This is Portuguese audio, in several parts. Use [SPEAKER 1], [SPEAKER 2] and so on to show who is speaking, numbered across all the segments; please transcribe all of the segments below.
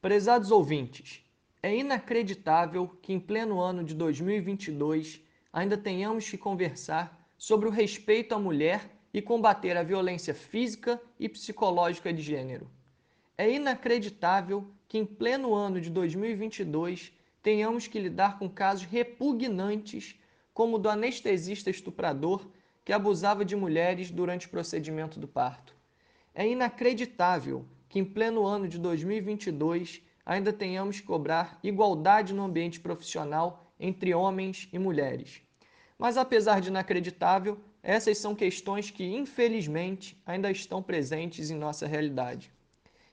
[SPEAKER 1] Prezados ouvintes, é inacreditável que em pleno ano de 2022 ainda tenhamos que conversar sobre o respeito à mulher e combater a violência física e psicológica de gênero. É inacreditável que em pleno ano de 2022 tenhamos que lidar com casos repugnantes como o do anestesista estuprador que abusava de mulheres durante o procedimento do parto. É inacreditável que em pleno ano de 2022 ainda tenhamos que cobrar igualdade no ambiente profissional entre homens e mulheres. Mas apesar de inacreditável, essas são questões que, infelizmente, ainda estão presentes em nossa realidade.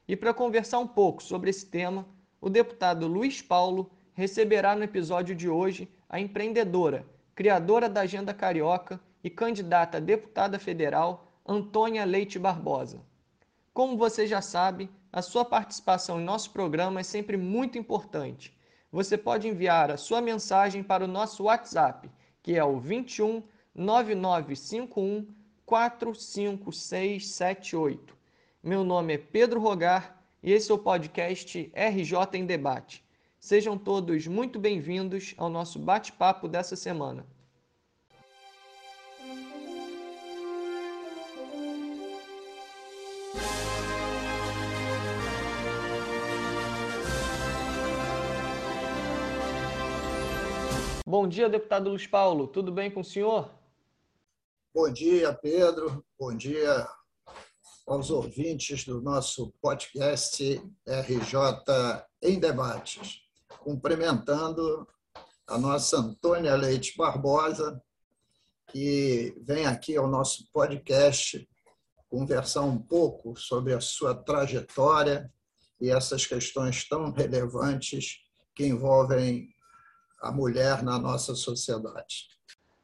[SPEAKER 1] E para conversar um pouco sobre esse tema, o deputado Luiz Paulo receberá no episódio de hoje a empreendedora, criadora da Agenda Carioca e candidata a deputada federal, Antônia Leite Barbosa. Como você já sabe, a sua participação em nosso programa é sempre muito importante. Você pode enviar a sua mensagem para o nosso WhatsApp, que é o 21 9951 45678. Meu nome é Pedro Rogar e esse é o podcast RJ em Debate. Sejam todos muito bem-vindos ao nosso bate-papo dessa semana. Bom dia, deputado Luiz Paulo. Tudo bem com o senhor?
[SPEAKER 2] Bom dia, Pedro. Bom dia aos ouvintes do nosso podcast RJ em Debates. Cumprimentando a nossa Antônia Leite Barbosa, que vem aqui ao nosso podcast conversar um pouco sobre a sua trajetória e essas questões tão relevantes que envolvem a mulher na nossa sociedade.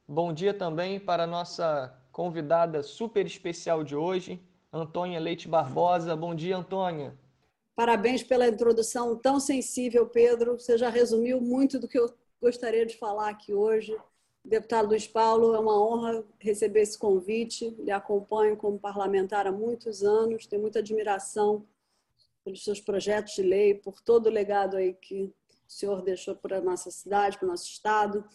[SPEAKER 1] Bom dia também para a nossa convidada super especial de hoje, Antônia Leite Barbosa. Bom dia, Antônia.
[SPEAKER 3] Parabéns pela introdução tão sensível, Pedro. Você já resumiu muito do que eu gostaria de falar aqui hoje. Deputado Luiz Paulo, é uma honra receber esse convite. Lhe acompanho como parlamentar há muitos anos, tenho muita admiração pelos seus projetos de lei, por todo o legado aí que o senhor deixou para a nossa cidade, para o nosso estado.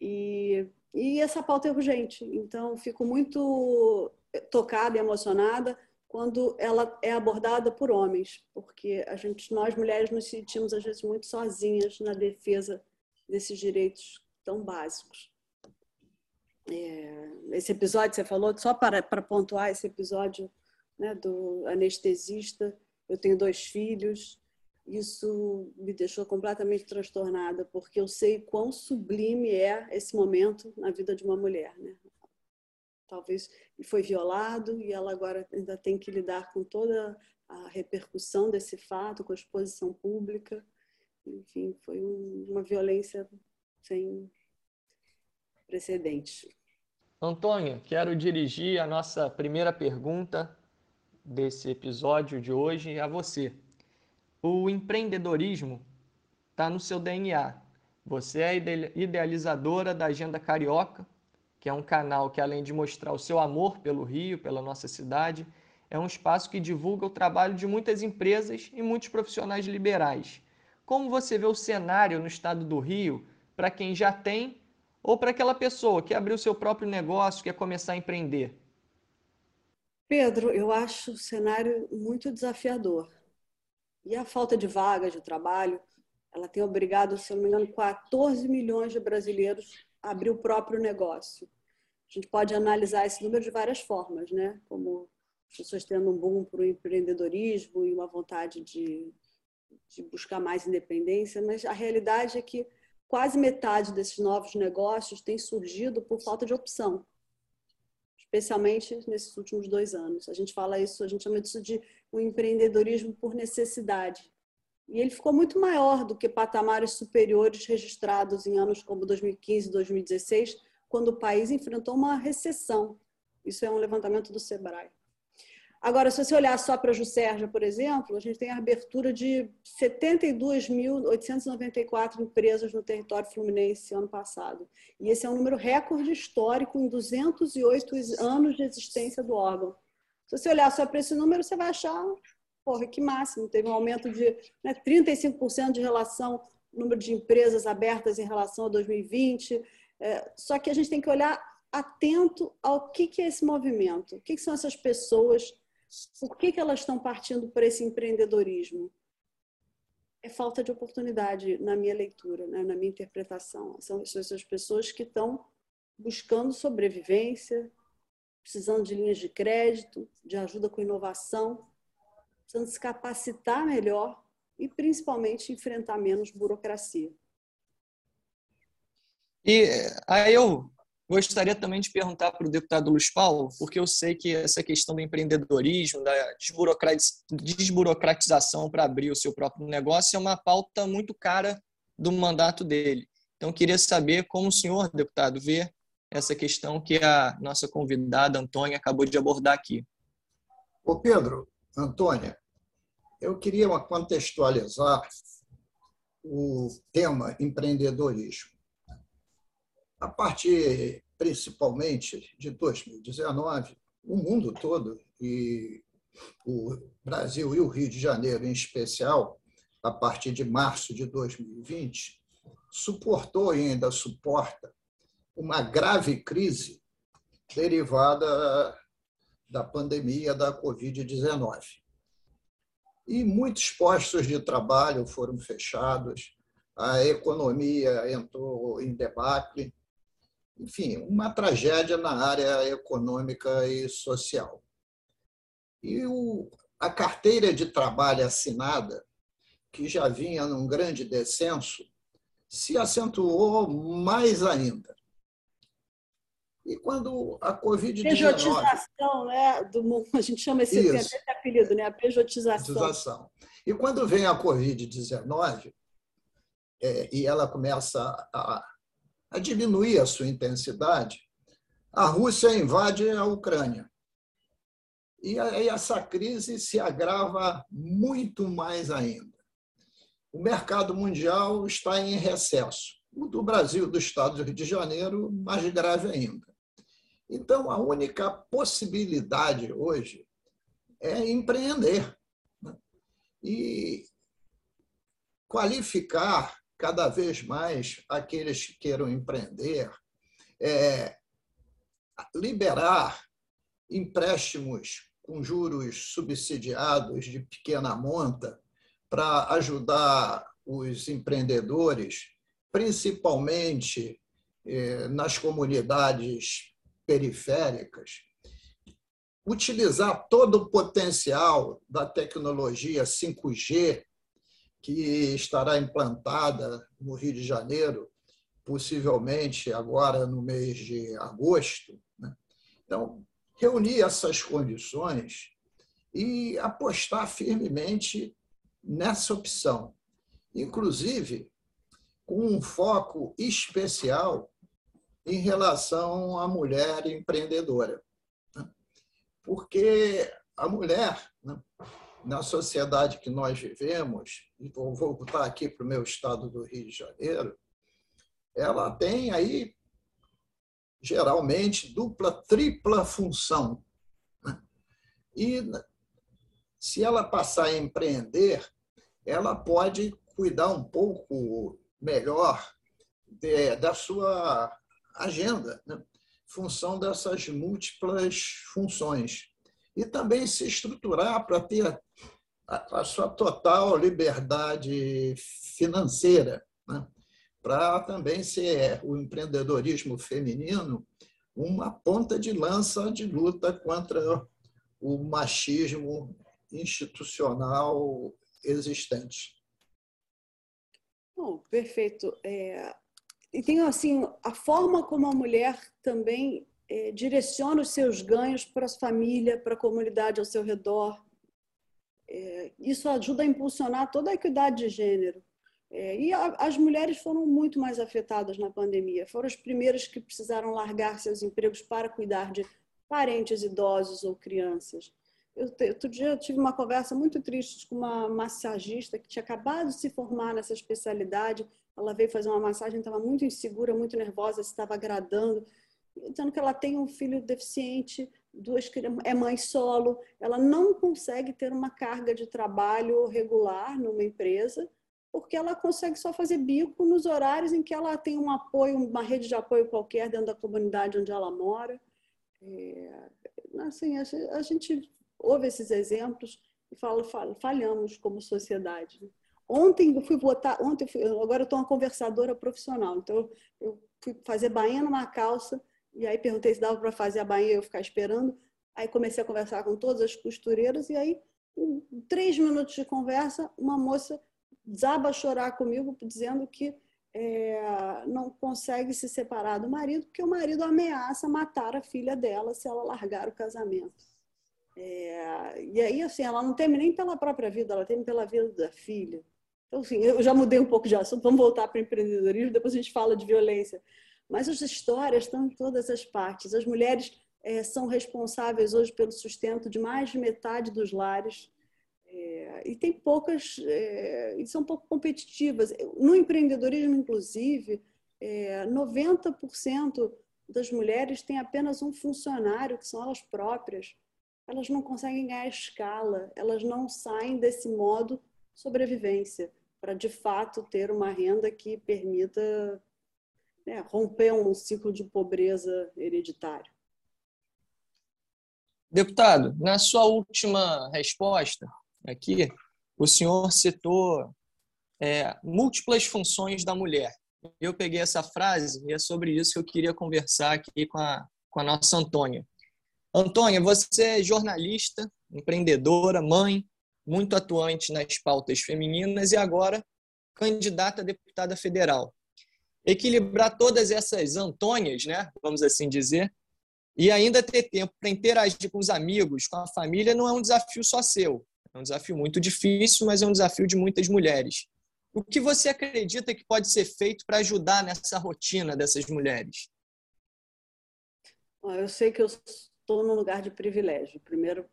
[SPEAKER 3] E, e essa pauta é urgente. Então, fico muito tocada e emocionada quando ela é abordada por homens, porque a gente, nós mulheres nos sentimos às vezes muito sozinhas na defesa desses direitos tão básicos. É, esse episódio você falou, só para, para pontuar esse episódio né, do anestesista, eu tenho dois filhos, isso me deixou completamente transtornada, porque eu sei quão sublime é esse momento na vida de uma mulher. Né? Talvez foi violado e ela agora ainda tem que lidar com toda a repercussão desse fato, com a exposição pública. Enfim, foi um, uma violência sem precedentes.
[SPEAKER 1] Antônia, quero dirigir a nossa primeira pergunta desse episódio de hoje a você. O empreendedorismo está no seu DNA. Você é idealizadora da Agenda Carioca, que é um canal que, além de mostrar o seu amor pelo Rio, pela nossa cidade, é um espaço que divulga o trabalho de muitas empresas e muitos profissionais liberais. Como você vê o cenário no estado do Rio para quem já tem ou para aquela pessoa que abriu seu próprio negócio, quer começar a empreender?
[SPEAKER 3] Pedro, eu acho o cenário muito desafiador. E a falta de vagas de trabalho, ela tem obrigado, se não me engano, 14 milhões de brasileiros a abrir o próprio negócio. A gente pode analisar esse número de várias formas, né? Como pessoas tendo um boom para o empreendedorismo e uma vontade de, de buscar mais independência, mas a realidade é que quase metade desses novos negócios tem surgido por falta de opção especialmente nesses últimos dois anos. A gente fala isso, a gente chama disso de um empreendedorismo por necessidade. E ele ficou muito maior do que patamares superiores registrados em anos como 2015 e 2016, quando o país enfrentou uma recessão. Isso é um levantamento do Sebrae. Agora, se você olhar só para a Juscerja, por exemplo, a gente tem a abertura de 72.894 empresas no território fluminense ano passado. E esse é um número recorde histórico em 208 anos de existência do órgão. Se você olhar só para esse número, você vai achar porra, que máximo, teve um aumento de né, 35% de relação, número de empresas abertas em relação a 2020. É, só que a gente tem que olhar atento ao que, que é esse movimento, o que, que são essas pessoas, por que, que elas estão partindo para esse empreendedorismo. É falta de oportunidade na minha leitura, né, na minha interpretação. São essas pessoas que estão buscando sobrevivência, precisando de linhas de crédito, de ajuda com inovação, precisando se capacitar melhor e principalmente enfrentar menos burocracia.
[SPEAKER 1] E aí eu gostaria também de perguntar para o deputado Luiz Paulo, porque eu sei que essa questão do empreendedorismo, da desburocratização para abrir o seu próprio negócio é uma pauta muito cara do mandato dele. Então, queria saber como o senhor, deputado, vê essa questão que a nossa convidada, Antônia, acabou de abordar aqui.
[SPEAKER 2] Ô Pedro, Antônia, eu queria contextualizar o tema empreendedorismo. A partir, principalmente, de 2019, o mundo todo, e o Brasil e o Rio de Janeiro em especial, a partir de março de 2020, suportou e ainda suporta uma grave crise derivada da pandemia da Covid-19. E muitos postos de trabalho foram fechados, a economia entrou em debacle, enfim, uma tragédia na área econômica e social. E o, a carteira de trabalho assinada, que já vinha num grande descenso, se acentuou mais ainda. E quando a Covid-19...
[SPEAKER 3] Pejotização, né? Do, a gente chama esse, esse apelido, né? A pejotização. pejotização.
[SPEAKER 2] E quando vem a Covid-19, é, e ela começa a, a diminuir a sua intensidade, a Rússia invade a Ucrânia. E essa crise se agrava muito mais ainda. O mercado mundial está em recesso. O do Brasil, do Estado do Rio de Janeiro, mais grave ainda. Então, a única possibilidade hoje é empreender né? e qualificar cada vez mais aqueles que queiram empreender, é, liberar empréstimos com juros subsidiados de pequena monta para ajudar os empreendedores, principalmente é, nas comunidades periféricas, utilizar todo o potencial da tecnologia 5G que estará implantada no Rio de Janeiro, possivelmente agora no mês de agosto. Né? Então, reunir essas condições e apostar firmemente nessa opção, inclusive com um foco especial em relação à mulher empreendedora. Né? Porque a mulher, né, na sociedade que nós vivemos, e vou voltar aqui para o meu estado do Rio de Janeiro, ela tem aí, geralmente, dupla, tripla função. E se ela passar a empreender, ela pode cuidar um pouco melhor de, da sua agenda, né? função dessas múltiplas funções. E também se estruturar para ter a, a, sua total liberdade financeira, né? para também ser o empreendedorismo feminino uma ponta de lança de luta contra o machismo institucional existente.
[SPEAKER 3] Bom, perfeito. É, e tem assim a forma como a mulher também direciona os seus ganhos para a família, para a comunidade ao seu redor. É, isso ajuda a impulsionar toda a equidade de gênero. É, e as mulheres foram muito mais afetadas na pandemia. Foram as primeiras que precisaram largar seus empregos para cuidar de parentes idosos ou crianças. Eu, outro dia eu tive uma conversa muito triste com uma massagista que tinha acabado de se formar nessa especialidade ela veio fazer uma massagem, estava muito insegura, muito nervosa, se estava agradando, dizendo que ela tem um filho deficiente, duas é mãe solo, ela não consegue ter uma carga de trabalho regular numa empresa, porque ela consegue só fazer bico nos horários em que ela tem um apoio, uma rede de apoio qualquer dentro da comunidade onde ela mora. É, assim, a gente ouve esses exemplos e fala, falhamos como sociedade. Ontem eu fui votar, ontem fui, agora eu estou uma conversadora profissional, então eu fui fazer bainha numa calça e aí perguntei se dava para fazer a bainha e eu ficar esperando. Aí comecei a conversar com todas as costureiras e aí, em três minutos de conversa, uma moça desaba a chorar comigo dizendo que é, não consegue se separar do marido porque o marido ameaça matar a filha dela se ela largar o casamento. É, e aí, assim, ela não teme nem pela própria vida, ela teme pela vida da filha. Então, assim, eu já mudei um pouco de assunto, vamos voltar para o empreendedorismo, depois a gente fala de violência. Mas as histórias estão em todas as partes. As mulheres é, são responsáveis hoje pelo sustento de mais de metade dos lares. É, e tem poucas, é, e são pouco competitivas. No empreendedorismo, inclusive, 90% é, das mulheres têm apenas um funcionário, que são elas próprias. Elas não conseguem ganhar escala, elas não saem desse modo sobrevivência para de fato ter uma renda que permita né, romper um ciclo de pobreza hereditário.
[SPEAKER 1] Deputado, na sua última resposta aqui, o senhor citou é, múltiplas funções da mulher. Eu peguei essa frase e é sobre isso que eu queria conversar aqui com a, com a nossa Antônia. Antônia, você é jornalista, empreendedora, mãe, muito atuante nas pautas femininas e agora candidata a deputada federal equilibrar todas essas Antônias, né, vamos assim dizer, e ainda ter tempo para interagir com os amigos, com a família, não é um desafio só seu. É um desafio muito difícil, mas é um desafio de muitas mulheres. O que você acredita que pode ser feito para ajudar nessa rotina dessas mulheres?
[SPEAKER 3] Eu sei que eu estou num lugar de privilégio. O primeiro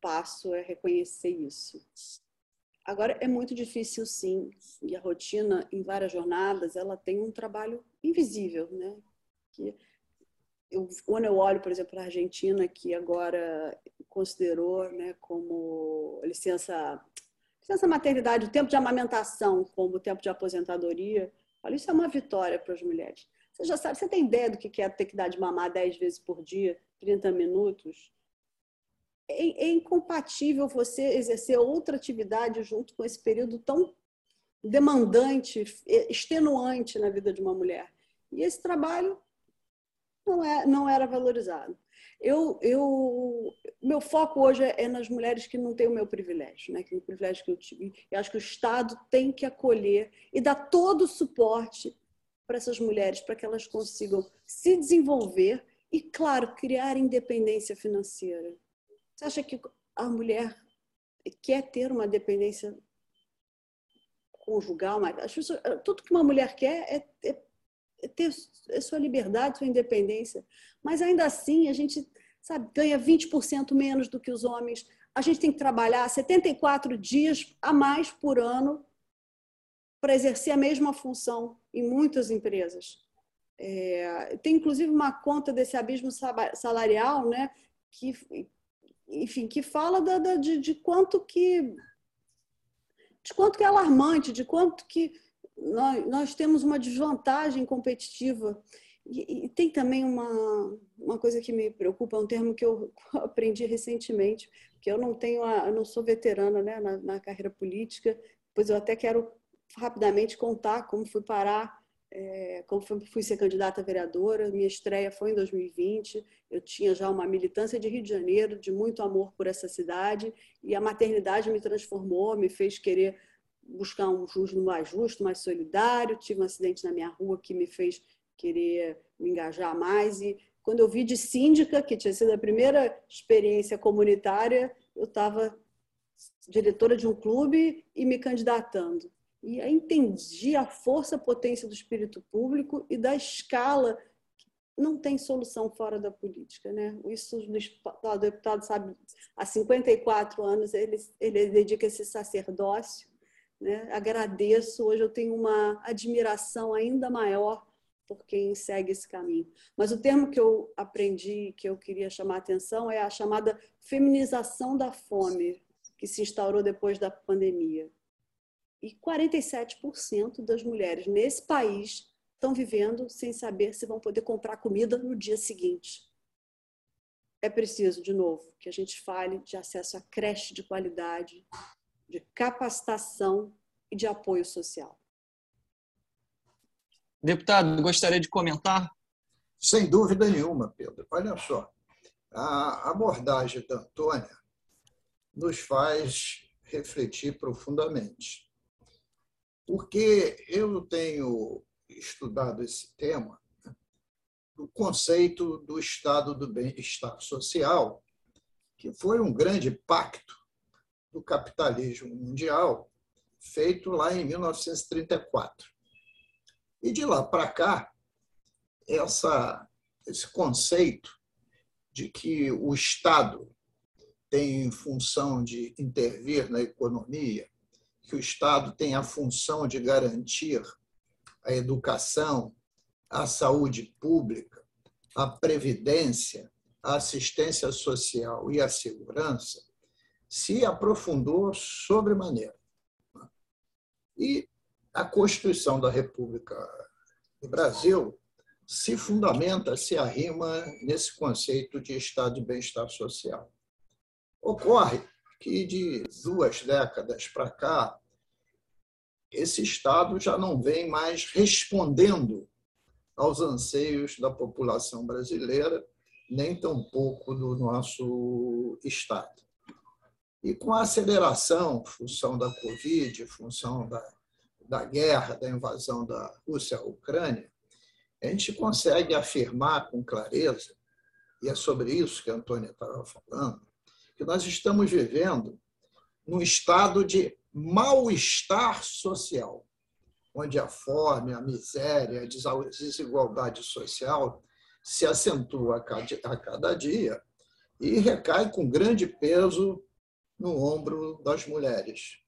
[SPEAKER 3] passo é reconhecer isso. Agora, é muito difícil, sim, e a rotina, em várias jornadas, ela tem um trabalho invisível, né? Que eu, quando eu olho, por exemplo, a Argentina, que agora considerou né, como licença, licença maternidade, o tempo de amamentação como tempo de aposentadoria, olha, isso é uma vitória para as mulheres. Você já sabe, você tem ideia do que é ter que dar de mamar 10 vezes por dia, 30 minutos? É, é incompatível você exercer outra atividade junto com esse período tão demandante, extenuante na vida de uma mulher. E esse trabalho não, é, não era valorizado. Eu, eu, meu foco hoje é, é nas mulheres que não têm o meu privilégio, né? que o privilégio que eu tive. Eu acho que o Estado tem que acolher e dar todo o suporte para essas mulheres, para que elas consigam se desenvolver e, claro, criar independência financeira. Você acha que a mulher quer ter uma dependência conjugal? Mas tudo que uma mulher quer é, é, é ter é sua liberdade, sua independência. Mas ainda assim, a gente sabe, ganha 20% menos do que os homens. A gente tem que trabalhar 74 dias a mais por ano para exercer a mesma função em muitas empresas. É, tem inclusive uma conta desse abismo salarial, né, que, enfim, que fala da, da, de, de quanto que de quanto que é alarmante, de quanto que nós, nós temos uma desvantagem competitiva. E, e, tem também uma, uma coisa que me preocupa, um termo que eu aprendi recentemente, que eu não tenho, a, eu não sou veterana né, na, na carreira política, pois eu até quero rapidamente contar como fui parar é, como fui ser candidata a vereadora, minha estreia foi em 2020, eu tinha já uma militância de Rio de Janeiro, de muito amor por essa cidade, e a maternidade me transformou, me fez querer buscar um justo mais justo, mais solidário. Tive um acidente na minha rua que me fez querer me engajar mais. E quando eu vi de síndica, que tinha sido a primeira experiência comunitária, eu estava diretora de um clube e me candidatando e entendi a força, a potência do espírito público e da escala não tem solução fora da política, né? Isso o deputado sabe, há 54 anos ele, ele dedica esse sacerdócio, né? Agradeço, hoje eu tenho uma admiração ainda maior por quem segue esse caminho. Mas o termo que eu aprendi, que eu queria chamar a atenção, é a chamada feminização da fome, que se instaurou depois da pandemia. E 47% das mulheres nesse país estão vivendo sem saber se vão poder comprar comida no dia seguinte. É preciso, de novo, que a gente fale de acesso a creche de qualidade, de capacitação e de apoio social.
[SPEAKER 1] Deputado, gostaria de comentar?
[SPEAKER 2] Sem dúvida nenhuma, Pedro. Olha só, a abordagem da Antônia nos faz refletir profundamente. Porque eu tenho estudado esse tema, o conceito do estado do bem-estar social, que foi um grande pacto do capitalismo mundial feito lá em 1934. E de lá para cá, essa, esse conceito de que o Estado tem função de intervir na economia, que o Estado tem a função de garantir a educação, a saúde pública, a previdência, a assistência social e a segurança, se aprofundou sobremaneira. E a Constituição da República do Brasil se fundamenta, se arrima nesse conceito de estado de bem-estar social. Ocorre que de duas décadas para cá, esse Estado já não vem mais respondendo aos anseios da população brasileira, nem tampouco do nosso Estado. E com a aceleração, função da Covid, função da da guerra, da invasão da Rússia à Ucrânia, a gente consegue afirmar com clareza, e é sobre isso que a Antônia estava falando, que nós estamos vivendo num estado de mal-estar social, onde a fome, a miséria, a desigualdade social se acentua a cada dia e recai com grande peso no ombro das mulheres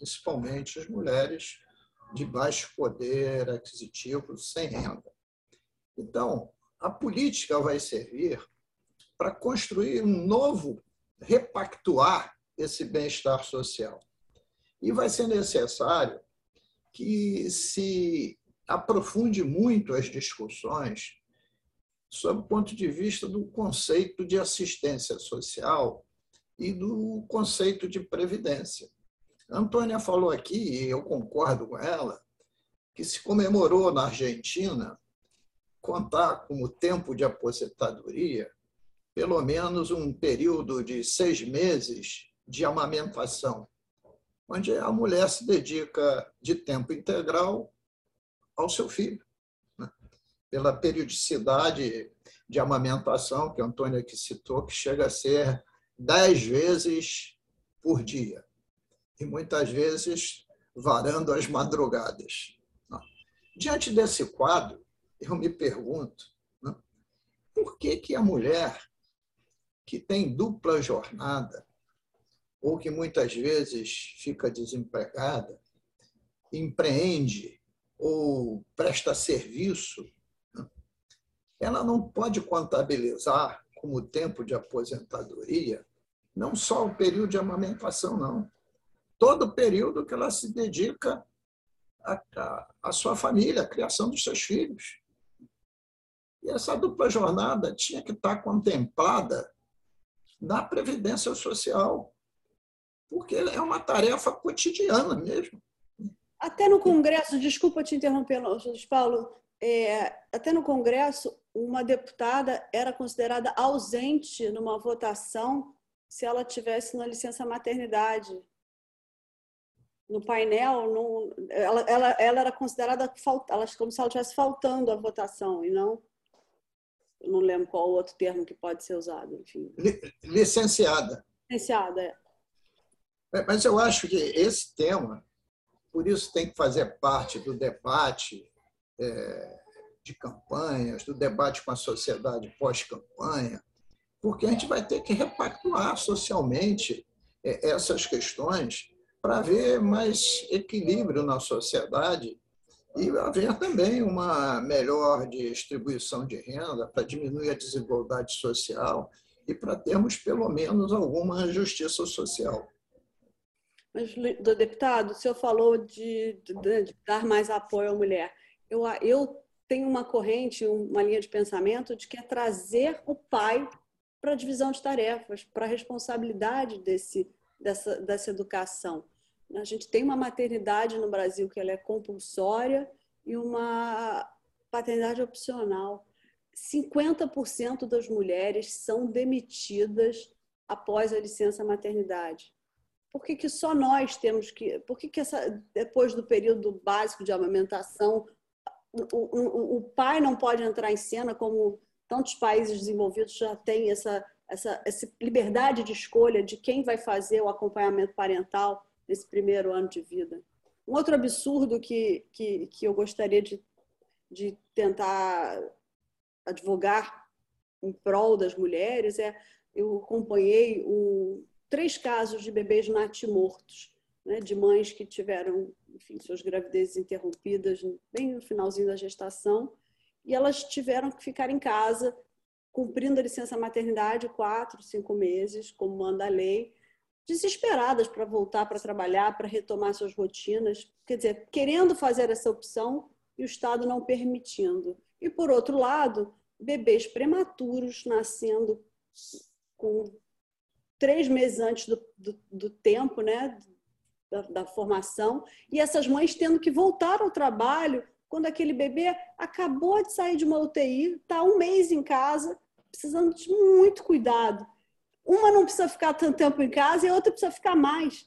[SPEAKER 2] principalmente as mulheres de baixo poder aquisitivo, sem renda. Então, a política vai servir para construir um novo, repactuar esse bem-estar social. E vai ser necessário que se aprofunde muito as discussões sob o ponto de vista do conceito de assistência social e do conceito de previdência. A Antônia falou aqui, e eu concordo com ela, que se comemorou na Argentina contar como tempo de aposentadoria pelo menos um período de seis meses de amamentação, onde a mulher se dedica de tempo integral ao seu filho. Né? Pela periodicidade de amamentação, que a Antônia aqui citou, que chega a ser dez vezes por dia e muitas vezes varando as madrugadas. Diante desse quadro, eu me pergunto por que, que a mulher que tem dupla jornada, ou que muitas vezes fica desempregada, empreende ou presta serviço, ela não pode contabilizar como tempo de aposentadoria não só o período de amamentação, não todo o período que ela se dedica à, sua família, à criação dos seus filhos. E essa dupla jornada tinha que estar contemplada na Previdência Social, porque é uma tarefa cotidiana mesmo.
[SPEAKER 3] Até no Congresso, desculpa te interromper, Paulo, é, até no Congresso, uma deputada era considerada ausente numa votação se ela tivesse na licença maternidade no painel, no, ela, ela, ela era considerada ela, como se ela estivesse faltando à votação e não. Eu não lembro qual outro termo que pode ser usado. Enfim.
[SPEAKER 2] Licenciada.
[SPEAKER 3] Licenciada, é.
[SPEAKER 2] é. Mas eu acho que esse tema, por isso, tem que fazer parte do debate é, de campanhas, do debate com a sociedade pós-campanha, porque a gente vai ter que repactuar socialmente é, essas questões para haver mais equilíbrio na sociedade e haver também uma melhor distribuição de renda para diminuir a desigualdade social e para termos pelo menos alguma justiça social.
[SPEAKER 3] Mas, do deputado, o senhor falou de, de, de dar mais apoio à mulher. Eu, eu tenho uma corrente, uma linha de pensamento de que é trazer o pai para a divisão de tarefas, para a responsabilidade desse, dessa, dessa educação. A gente tem uma maternidade no Brasil que ela é compulsória e uma paternidade opcional. 50% das mulheres são demitidas após a licença maternidade. Por que, que só nós temos que. Por que, que essa, depois do período básico de amamentação, o, o, o pai não pode entrar em cena, como tantos países desenvolvidos já têm essa, essa, essa liberdade de escolha de quem vai fazer o acompanhamento parental nesse primeiro ano de vida? Um outro absurdo que, que, que eu gostaria de, de tentar advogar em prol das mulheres é eu acompanhei três casos de bebês natimortos, né, de mães que tiveram enfim, suas gravidezes interrompidas bem no finalzinho da gestação e elas tiveram que ficar em casa cumprindo a licença maternidade quatro, cinco meses, como manda a lei, desesperadas para voltar para trabalhar, para retomar suas rotinas, quer dizer, querendo fazer essa opção e o Estado não permitindo. E, por outro lado, bebês prematuros nascendo com três meses antes do, do, do tempo, né, da, da, formação, e essas mães tendo que voltar ao trabalho quando aquele bebê acabou de sair de uma UTI, está um mês em casa, precisando de muito cuidado. Uma não precisa ficar tanto tempo em casa e a outra precisa ficar mais.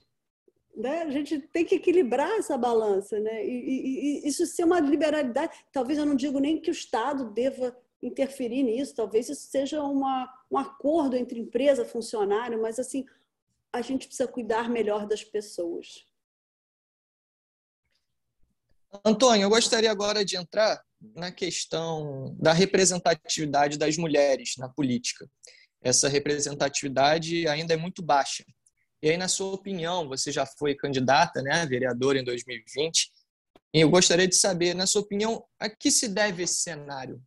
[SPEAKER 3] Né? A gente tem que equilibrar essa balança, né? E, e, e isso ser uma liberalidade. Talvez eu não digo nem que o Estado deva interferir nisso, talvez isso seja uma, um acordo entre empresa, funcionário, mas assim, a gente precisa cuidar melhor das pessoas.
[SPEAKER 1] Antônio, eu gostaria agora de entrar na questão da representatividade das mulheres na política. Essa representatividade ainda é muito baixa. E aí, na sua opinião, você já foi candidata, né, vereadora em 2020, e eu gostaria de saber, na sua opinião, a que se deve esse cenário?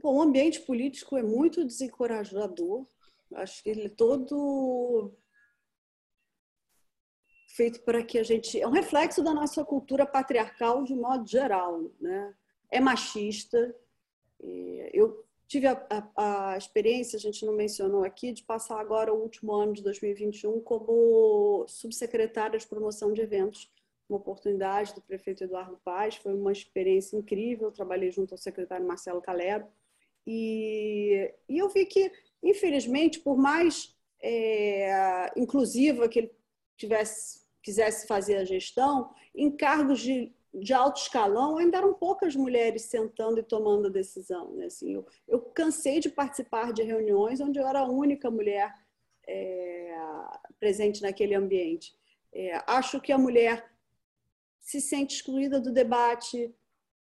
[SPEAKER 3] Bom, o ambiente político é muito desencorajador. Acho que ele é todo feito para que a gente. É um reflexo da nossa cultura patriarcal de modo geral. Né? É machista. Eu tive a, a, a, experiência, a gente não mencionou aqui, de passar agora o último ano de 2021 como subsecretária de promoção de eventos. Uma oportunidade do prefeito Eduardo Paz. Foi uma experiência incrível. Trabalhei junto ao secretário Marcelo Calero e, e eu vi que, infelizmente, por mais é, inclusiva que ele tivesse, quisesse fazer a gestão, em cargos de, de alto escalão ainda eram poucas mulheres sentando e tomando a decisão. Né? Assim, eu, eu cansei de participar de reuniões onde eu era a única mulher é, presente naquele ambiente. É, acho que a mulher se sente excluída do debate,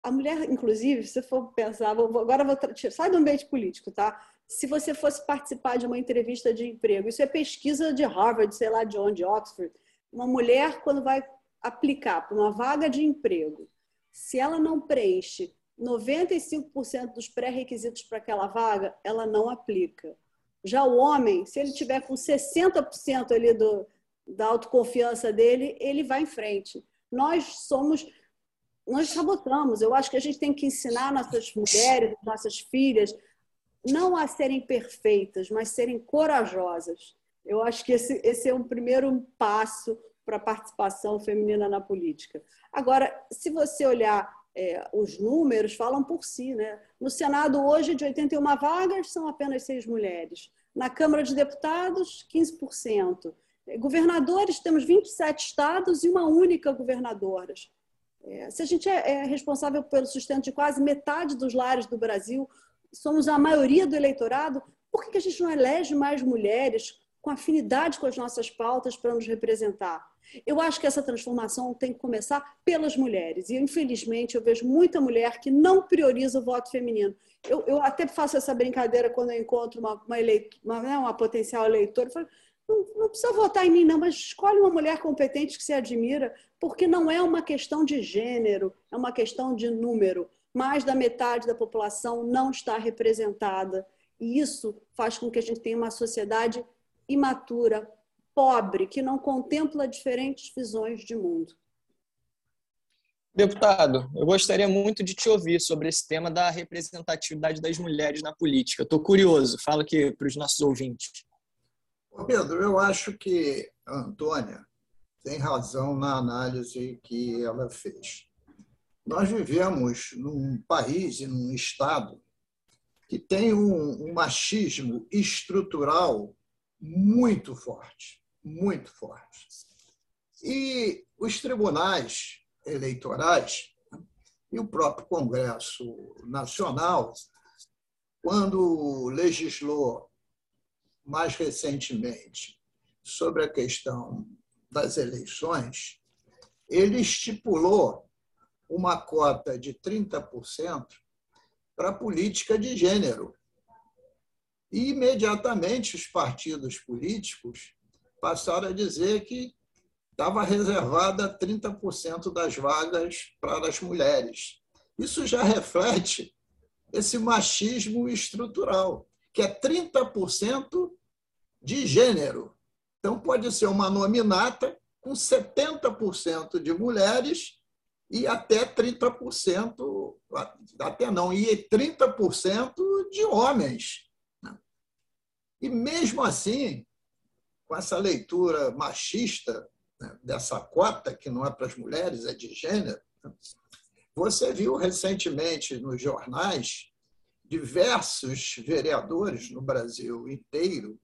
[SPEAKER 3] a mulher, inclusive, se for pensar, vou, agora vou sai do ambiente político, tá? Se você fosse participar de uma entrevista de emprego, isso é pesquisa de Harvard, sei lá de onde, Oxford. Uma mulher, quando vai aplicar para uma vaga de emprego, se ela não preenche 95% dos pré-requisitos para aquela vaga, ela não aplica. Já o homem, se ele tiver com 60% ali do, da autoconfiança dele, ele vai em frente. Nós somos nós sabotamos. Eu acho que a gente tem que ensinar nossas mulheres, nossas filhas, não a serem perfeitas, mas serem corajosas. Eu acho que esse, esse é um primeiro passo para a participação feminina na política. Agora, se você olhar é, os números, falam por si. Né? No Senado, hoje, de 81 vagas, são apenas seis mulheres. Na Câmara de Deputados, 15%. Governadores, temos 27 estados e uma única governadora. É, se a gente é, é, responsável pelo sustento de quase metade dos lares do Brasil, somos a maioria do eleitorado, por que a gente não elege mais mulheres com afinidade com as nossas pautas para nos representar? Eu acho que essa transformação tem que começar pelas mulheres. E, infelizmente, eu vejo muita mulher que não prioriza o voto feminino. Eu, eu até faço essa brincadeira quando eu encontro uma, uma, eleito, uma, né, uma potencial eleitora. Eu falo, não, não precisa votar em mim, não, mas escolhe uma mulher competente que se admira, porque não é uma questão de gênero, é uma questão de número. Mais da metade da população não está representada. E isso faz com que a gente tenha uma sociedade imatura, pobre, que não contempla diferentes visões de mundo.
[SPEAKER 1] Deputado, eu gostaria muito de te ouvir sobre esse tema da representatividade das mulheres na política. Estou curioso, fala aqui para os nossos ouvintes.
[SPEAKER 2] Pedro, eu acho que a Antônia tem razão na análise que ela fez. Nós vivemos num país e num Estado que tem um, um machismo estrutural muito forte, muito forte. E os tribunais eleitorais e o próprio Congresso Nacional, quando legislou mais recentemente sobre a questão das eleições, ele estipulou uma cota de 30% para a política de gênero. E imediatamente os partidos políticos passaram a dizer que estava reservada 30% das vagas para as mulheres. Isso já reflete esse machismo estrutural, que é 30% de gênero. Então, pode ser uma nominata com 70% de mulheres e até 30%, até não, e 30% de homens. E mesmo assim, com essa leitura machista né, dessa cota, que não é para as mulheres, é de gênero, você viu recentemente nos jornais diversos vereadores no Brasil inteiro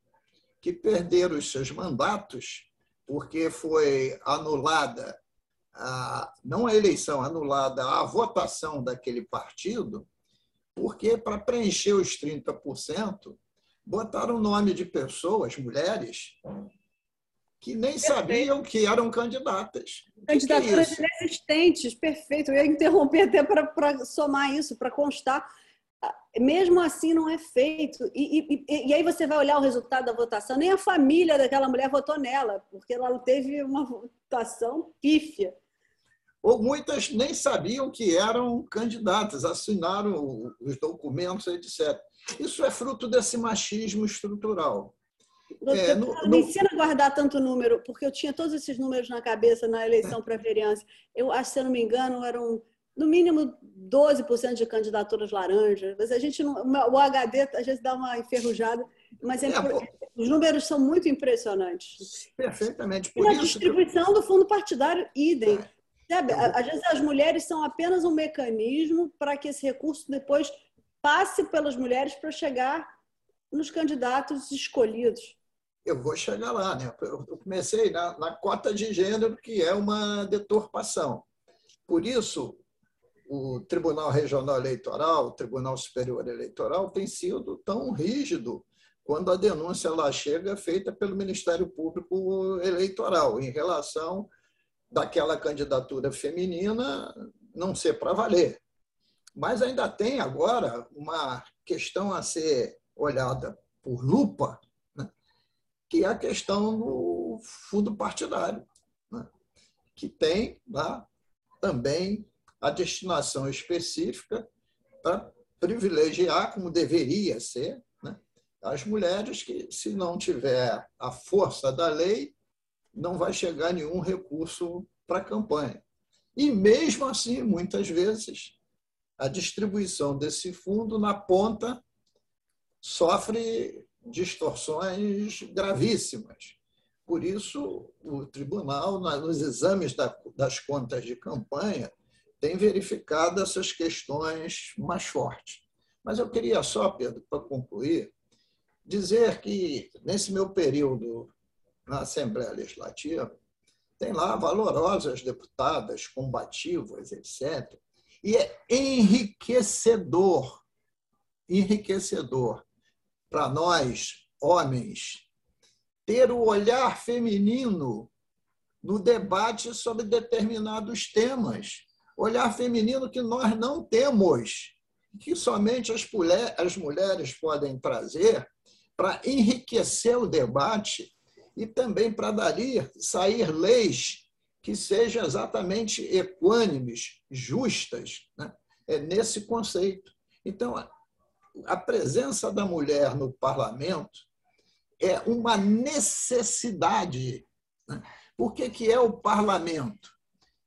[SPEAKER 2] que perderam os seus mandatos porque foi anulada a, não a eleição, anulada a votação daquele partido, porque para preencher os 30%, botaram o nome de pessoas, mulheres, que nem perfeito. sabiam que eram candidatas.
[SPEAKER 3] Candidaturas que que é inexistentes, perfeito. Eu ia interromper até para somar isso, para constar. Mesmo assim, não é feito. E, e, e, aí você vai olhar o resultado da votação, nem a família daquela mulher votou nela, porque ela teve uma votação pífia.
[SPEAKER 2] Ou muitas nem sabiam que eram candidatas, assinaram os documentos, etc. Isso é fruto desse machismo estrutural.
[SPEAKER 3] É, no, no... Me ensina a guardar tanto número, porque eu tinha todos esses números na cabeça na eleição para vereança. Eu acho, se eu não me engano, eram no mínimo 12% de candidaturas laranjas. Mas a gente não, o HD às vezes dá uma enferrujada, mas é, é, os números são muito impressionantes.
[SPEAKER 2] Perfeitamente.
[SPEAKER 3] Por e a distribuição que... do fundo partidário, idem. É. Às vezes as mulheres são apenas um mecanismo para que esse recurso depois passe pelas mulheres para chegar nos candidatos escolhidos
[SPEAKER 2] eu vou chegar lá. Né? Eu comecei na, na cota de gênero, que é uma deturpação. Por isso, o Tribunal Regional Eleitoral, o Tribunal Superior Eleitoral, tem sido tão rígido quando a denúncia lá chega feita pelo Ministério Público Eleitoral em relação daquela candidatura feminina não ser para valer. Mas ainda tem agora uma questão a ser olhada por lupa, que é a questão do fundo partidário, né? que tem lá também a destinação específica para privilegiar, como deveria ser, né? as mulheres que, se não tiver a força da lei, não vai chegar nenhum recurso para a campanha. E mesmo assim, muitas vezes, a distribuição desse fundo na ponta sofre distorções gravíssimas. Por isso, o tribunal, nos exames das contas de campanha, tem verificado essas questões mais fortes. Mas eu queria só, Pedro, para concluir, dizer que, nesse meu período na Assembleia Legislativa, tem lá valorosas deputadas, combativas, etc. E é enriquecedor, enriquecedor para nós, homens, ter o olhar feminino no debate sobre determinados temas. Olhar feminino que nós não temos, que somente as, mulheres podem trazer para enriquecer o debate e também para dali sair leis que sejam exatamente equânimes, justas, né? é nesse conceito. Então, a presença da mulher no parlamento é uma necessidade. Né? Por que, que é o parlamento?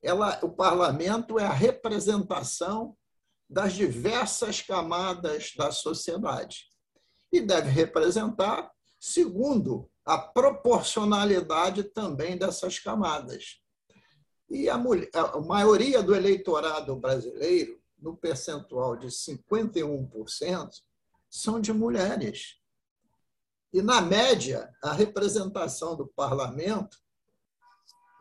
[SPEAKER 2] Ela, o parlamento é a representação das diversas camadas da sociedade e deve representar segundo a proporcionalidade também dessas camadas. E a, mulher, a maioria do eleitorado brasileiro, no percentual de 51%, são de mulheres. E, na média, a representação do parlamento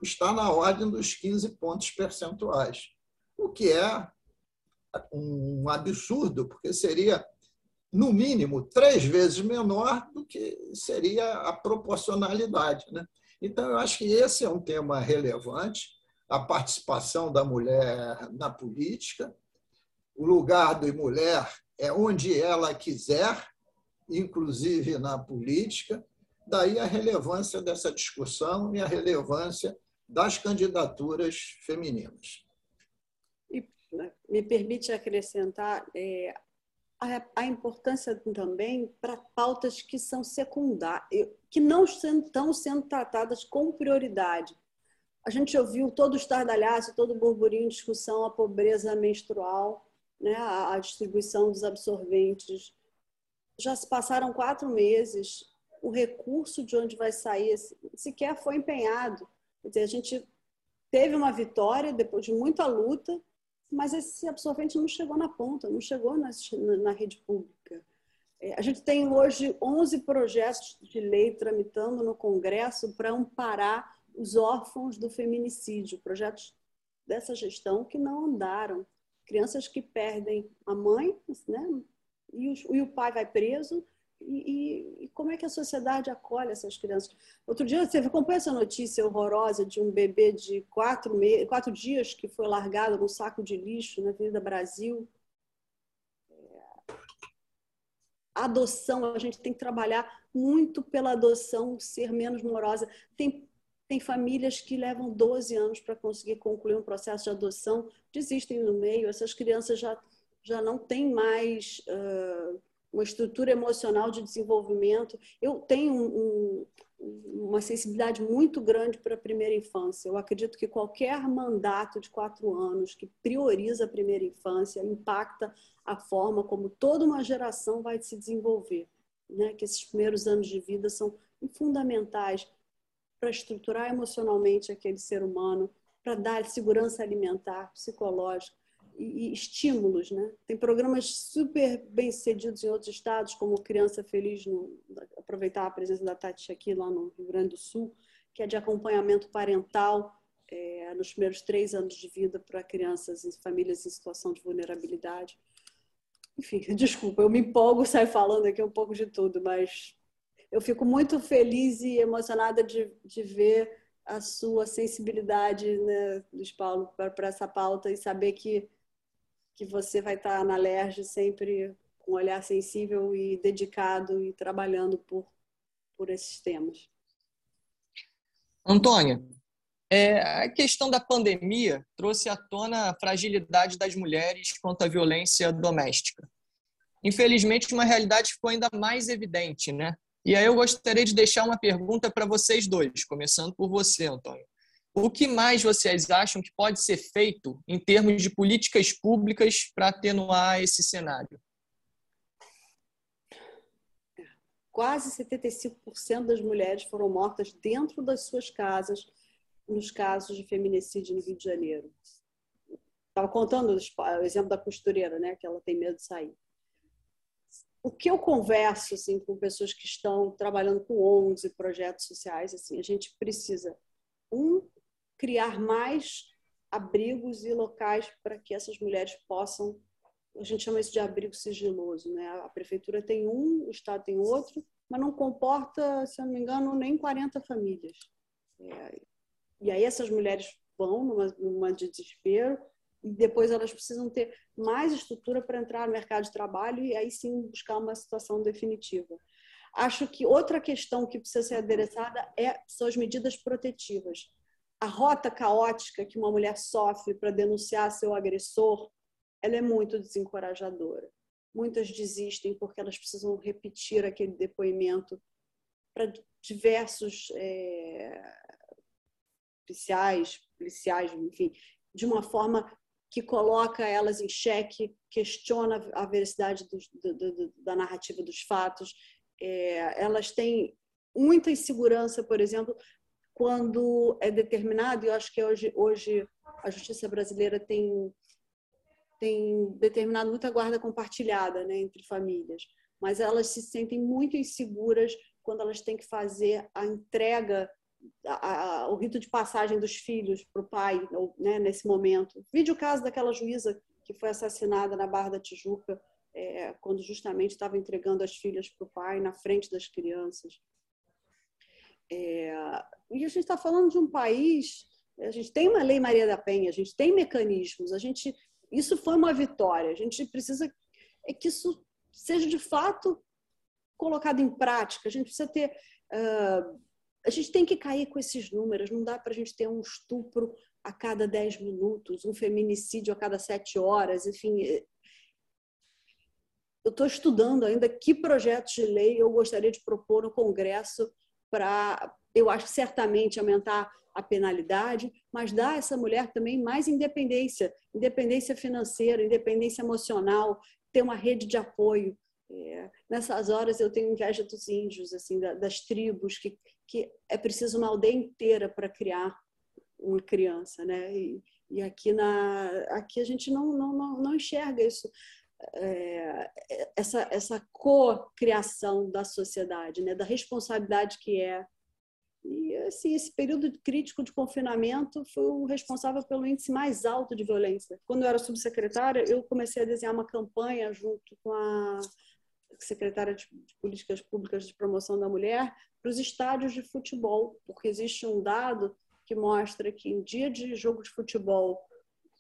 [SPEAKER 2] está na ordem dos 15 pontos percentuais, o que é um absurdo, porque seria, no mínimo, três vezes menor do que seria a proporcionalidade. Né? Então, eu acho que esse é um tema relevante, a participação da mulher na política, o lugar da mulher é onde ela quiser, inclusive na política, daí a relevância dessa discussão e a relevância das candidaturas femininas.
[SPEAKER 3] Né, me permite acrescentar é, a, a, importância também para pautas que são secundárias, que não estão sendo tratadas com prioridade. A gente ouviu todo o estardalhaço, todo o burburinho em discussão, a pobreza menstrual, né, a, a distribuição dos absorventes. Já se passaram quatro meses, o recurso de onde vai sair sequer foi empenhado. Quer dizer, a gente teve uma vitória depois de muita luta, mas esse absorvente não chegou na ponta, não chegou na, na rede pública. É, a gente tem hoje 11 projetos de lei tramitando no Congresso para amparar os órfãos do feminicídio, projetos dessa gestão que não andaram. Crianças que perdem a mãe, né? E, e o pai vai preso, e, e, como é que a sociedade acolhe essas crianças? Outro dia, você acompanha essa notícia horrorosa de um bebê de quatro, me... quatro dias que foi largado num saco de lixo na Avenida Brasil? É... Adoção, a gente tem que trabalhar muito pela adoção ser menos morosa. Tem, tem famílias que levam 12 anos para conseguir concluir um processo de adoção, desistem no meio, essas crianças já, já não têm mais. Uh uma estrutura emocional de desenvolvimento. Eu tenho um, um, uma sensibilidade muito grande para a primeira infância. Eu acredito que qualquer mandato de quatro anos que prioriza a primeira infância impacta a forma como toda uma geração vai se desenvolver. Né? Que esses primeiros anos de vida são fundamentais para estruturar emocionalmente aquele ser humano, para dar segurança alimentar, psicológica e, estímulos, né? Tem programas super bem sucedidos em outros estados, como Criança Feliz, no, aproveitar a presença da Tati aqui lá no Rio Grande do Sul, que é de acompanhamento parental é, nos primeiros três anos de vida para crianças e famílias em situação de vulnerabilidade. Enfim, desculpa, eu me empolgo, saio falando aqui um pouco de tudo, mas eu fico muito feliz e emocionada de, de ver a sua sensibilidade, né, Luiz Paulo, para essa pauta e saber que que você vai estar na LERJ sempre com um olhar sensível e dedicado e trabalhando por, por esses temas.
[SPEAKER 1] Antônia, é, a questão da pandemia trouxe à tona a fragilidade das mulheres quanto à violência doméstica. Infelizmente, uma realidade ficou ainda mais evidente, né? E aí eu gostaria de deixar uma pergunta para vocês dois, começando por você, Antônio. O que mais vocês acham que pode ser feito em termos de políticas públicas para atenuar esse cenário?
[SPEAKER 3] Quase 75% das mulheres foram mortas dentro das suas casas nos casos de feminicídio no Rio de Janeiro. Estava contando o exemplo da costureira, né, que ela tem medo de sair. O que eu converso assim, com pessoas que estão trabalhando com ONGs e projetos sociais, assim, a gente precisa um criar mais abrigos e locais para que essas mulheres possam. A gente chama isso de abrigo sigiloso, né? A prefeitura tem um, o estado tem outro, mas não comporta, se eu não me engano, nem 40 famílias. É, e aí essas mulheres vão numa, numa de desespero e depois elas precisam ter mais estrutura para entrar no mercado de trabalho e aí sim buscar uma situação definitiva. Acho que outra questão que precisa ser adereçada é, são as medidas protetivas. A rota caótica que uma mulher sofre para denunciar seu agressor, ela é muito desencorajadora. Muitas desistem porque elas precisam repetir aquele depoimento para diversos é, policiais, enfim, de uma forma que coloca elas em xeque, questiona a veracidade do, do, da narrativa dos fatos. É, elas têm muita insegurança, por exemplo, quando é determinado, e eu acho que hoje, hoje a justiça brasileira tem, tem determinado muita guarda compartilhada né, entre famílias, mas elas se sentem muito inseguras quando elas têm que fazer a entrega a, a, o rito de passagem dos filhos para o pai, né, nesse momento. Vídeo caso daquela juíza que foi assassinada na Barra da Tijuca, é, quando justamente estava entregando as filhas para o pai na frente das crianças. É, e a gente está falando de um país, a gente tem uma lei Maria da Penha, a gente tem mecanismos, a gente, isso foi uma vitória. A gente precisa é que isso seja de fato colocado em prática. A gente precisa ter uh, a gente tem que cair com esses números, não dá para a gente ter um estupro a cada 10 minutos, um feminicídio a cada 7 horas, enfim. É, eu estou estudando ainda que projetos de lei eu gostaria de propor no Congresso para, eu acho certamente aumentar a penalidade, mas dar a essa mulher também mais independência, independência financeira, independência emocional, ter uma rede de apoio. É, nessas horas eu tenho inveja dos índios, assim, das tribos que que é preciso uma aldeia inteira para criar uma criança, né? E, e, aqui na aqui a gente não não, não, não enxerga isso é, essa essa co-criação da sociedade, né? Da responsabilidade que é e assim, esse período crítico de confinamento foi o responsável pelo índice mais alto de violência. Quando eu era subsecretária, eu comecei a desenhar uma campanha junto com a secretária de Políticas Públicas de Promoção da Mulher, para os estádios de futebol, porque existe um dado que mostra que em dia de jogo de futebol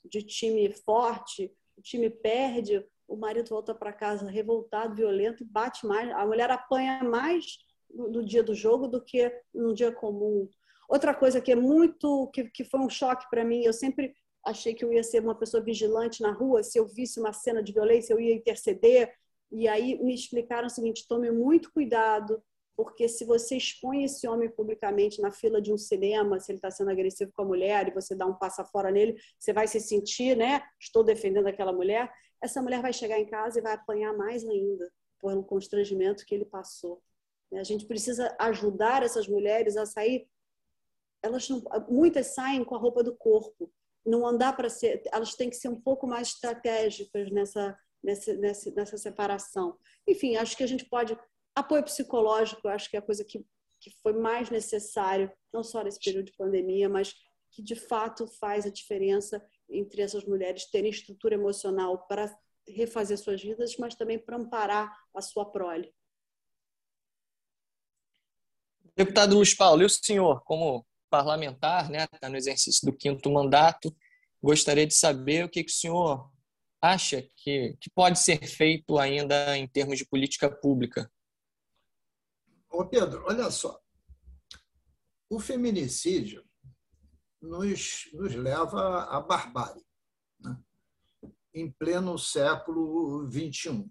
[SPEAKER 3] de time forte, o time perde, o marido volta para casa revoltado, violento, bate mais, a mulher apanha mais no dia do jogo do que num dia comum. Outra coisa que é muito, que, que foi um choque para mim, eu sempre achei que eu ia ser uma pessoa vigilante na rua, se eu visse uma cena de violência, eu ia interceder, e aí me explicaram o seguinte: tome muito cuidado, porque se você expõe esse homem publicamente na fila de um cinema, se ele está sendo agressivo com a mulher e você dá um passa fora nele, você vai se sentir, né? Estou defendendo aquela mulher. Essa mulher vai chegar em casa e vai apanhar mais ainda pelo constrangimento que ele passou. A gente precisa ajudar essas mulheres a sair. Elas não, muitas saem com a roupa do corpo. Não andar para ser. Elas têm que ser um pouco mais estratégicas nessa nessa, nessa, nessa separação. Enfim, acho que a gente pode. Apoio psicológico, acho que é a coisa que, que foi mais necessário, não só nesse período de pandemia, mas que de fato faz a diferença entre essas mulheres terem estrutura emocional para refazer suas vidas, mas também para amparar a sua prole.
[SPEAKER 1] Deputado Luiz Paulo, e o senhor, como parlamentar, né, está no exercício do quinto mandato, gostaria de saber o que, que o senhor acha que, que pode ser feito ainda em termos de política pública?
[SPEAKER 2] Ô Pedro, olha só. O feminicídio nos, nos leva à barbárie, né? em pleno século XXI.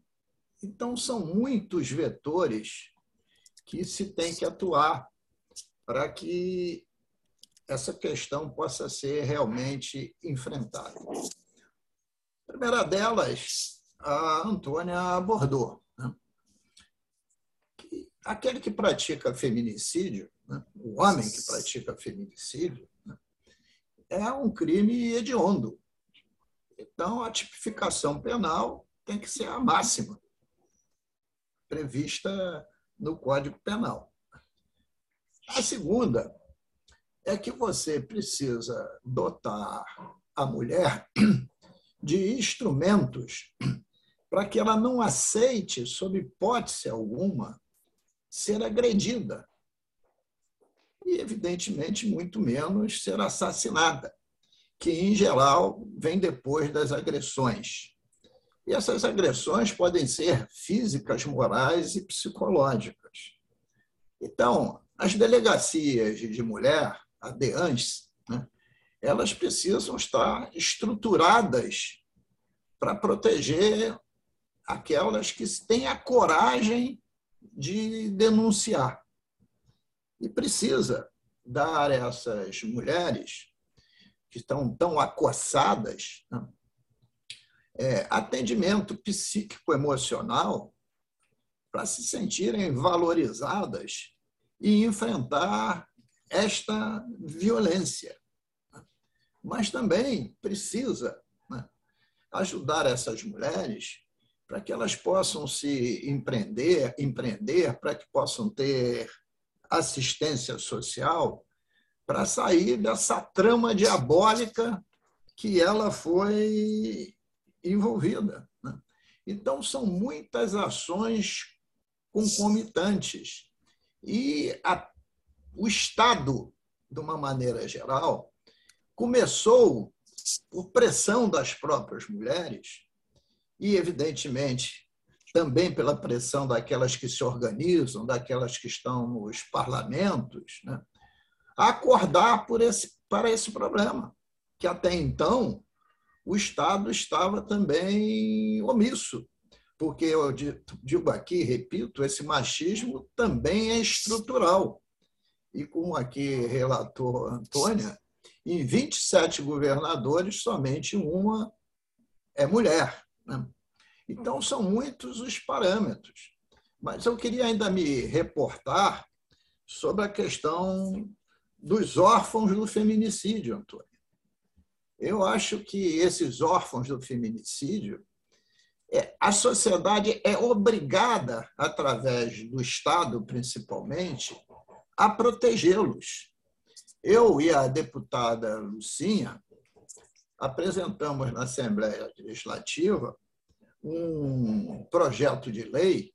[SPEAKER 2] Então, são muitos vetores que se tem que atuar para que essa questão possa ser realmente enfrentada. A primeira delas, a Antônia abordou. Né? Aquele que pratica feminicídio, né? o homem que pratica feminicídio? É um crime hediondo. Então, a tipificação penal tem que ser a máxima prevista no Código Penal. A segunda é que você precisa dotar a mulher de instrumentos para que ela não aceite, sob hipótese alguma, ser agredida. E, evidentemente, muito menos ser assassinada, que, em geral, vem depois das agressões. E essas agressões podem ser físicas, morais e psicológicas. Então, as delegacias de mulher, a DEANS, né, elas precisam estar estruturadas para proteger aquelas que têm a coragem de denunciar. E precisa dar a essas mulheres que estão tão acossadas né, é, atendimento psíquico-emocional para se sentirem valorizadas e enfrentar esta violência. Mas também precisa né, ajudar essas mulheres para que elas possam se empreender, empreender, para que possam ter assistência social, para sair dessa trama diabólica que ela foi envolvida. Né? Então, são muitas ações concomitantes. E a, o Estado, de uma maneira geral, começou por pressão das próprias mulheres e, evidentemente, também pela pressão daquelas que se organizam, daquelas que estão nos parlamentos, né? acordar esse, para esse problema, que até então o Estado estava também omisso, porque eu digo aqui, repito, esse machismo também é estrutural. E como aqui relatou Antônia, em 27 governadores, somente uma é mulher. Né? Então, são muitos os parâmetros. Mas eu queria ainda me reportar sobre a questão dos órfãos do feminicídio, Antônio. Eu acho que esses órfãos do feminicídio, é, a sociedade é obrigada, através do Estado principalmente, a protegê-los. Eu e a deputada Lucinha apresentamos na Assembleia Legislativa um projeto de lei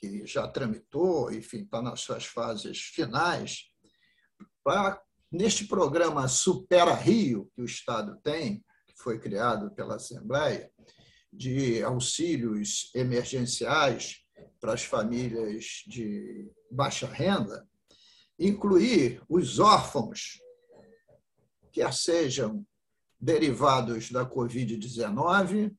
[SPEAKER 2] que já tramitou, enfim, está nas suas fases finais, para neste programa Supera Rio, que o Estado tem, que foi criado pela Assembleia, de auxílios emergenciais para as famílias de baixa renda, incluir os órfãos, quer sejam derivados da Covid-19,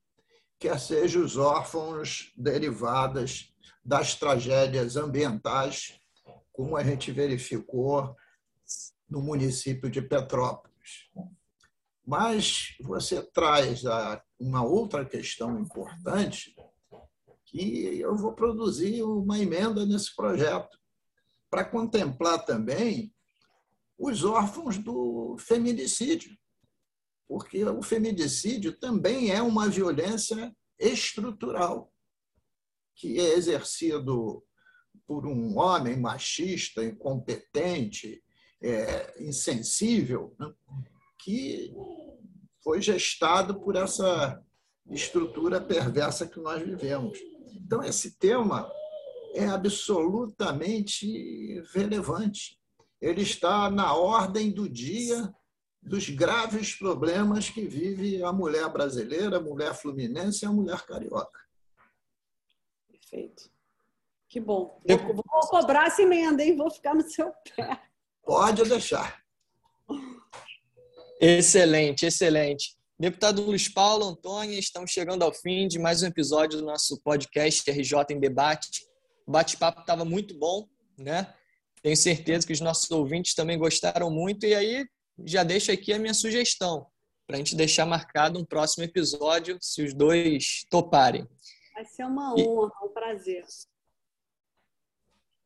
[SPEAKER 2] quer sejam os órfãos derivados das tragédias ambientais, como a gente verificou no município de Petrópolis. Mas você traz uma outra questão importante que eu vou produzir uma emenda nesse projeto para contemplar também os órfãos do feminicídio, porque o feminicídio também é uma violência estrutural que é exercido por um homem machista, incompetente, é, insensível, né? que foi gestado por essa estrutura perversa que nós vivemos. Então, esse tema é absolutamente relevante. Ele está na ordem do dia dos graves problemas que vive a mulher brasileira, a mulher fluminense e a mulher carioca.
[SPEAKER 3] Perfeito. Que bom. Vou, vou cobrar essa emenda, hein? Vou ficar no seu pé.
[SPEAKER 2] Pode deixar.
[SPEAKER 1] Excelente, excelente. Deputado Luiz Paulo, Antônio, estamos chegando ao fim de mais um episódio do nosso podcast RJ em Debate. O bate-papo estava muito bom, né? Tenho certeza que os nossos ouvintes também gostaram muito. E aí, já deixo aqui a minha sugestão para a gente deixar marcado um próximo episódio, se os dois toparem.
[SPEAKER 3] Vai ser uma honra, um prazer.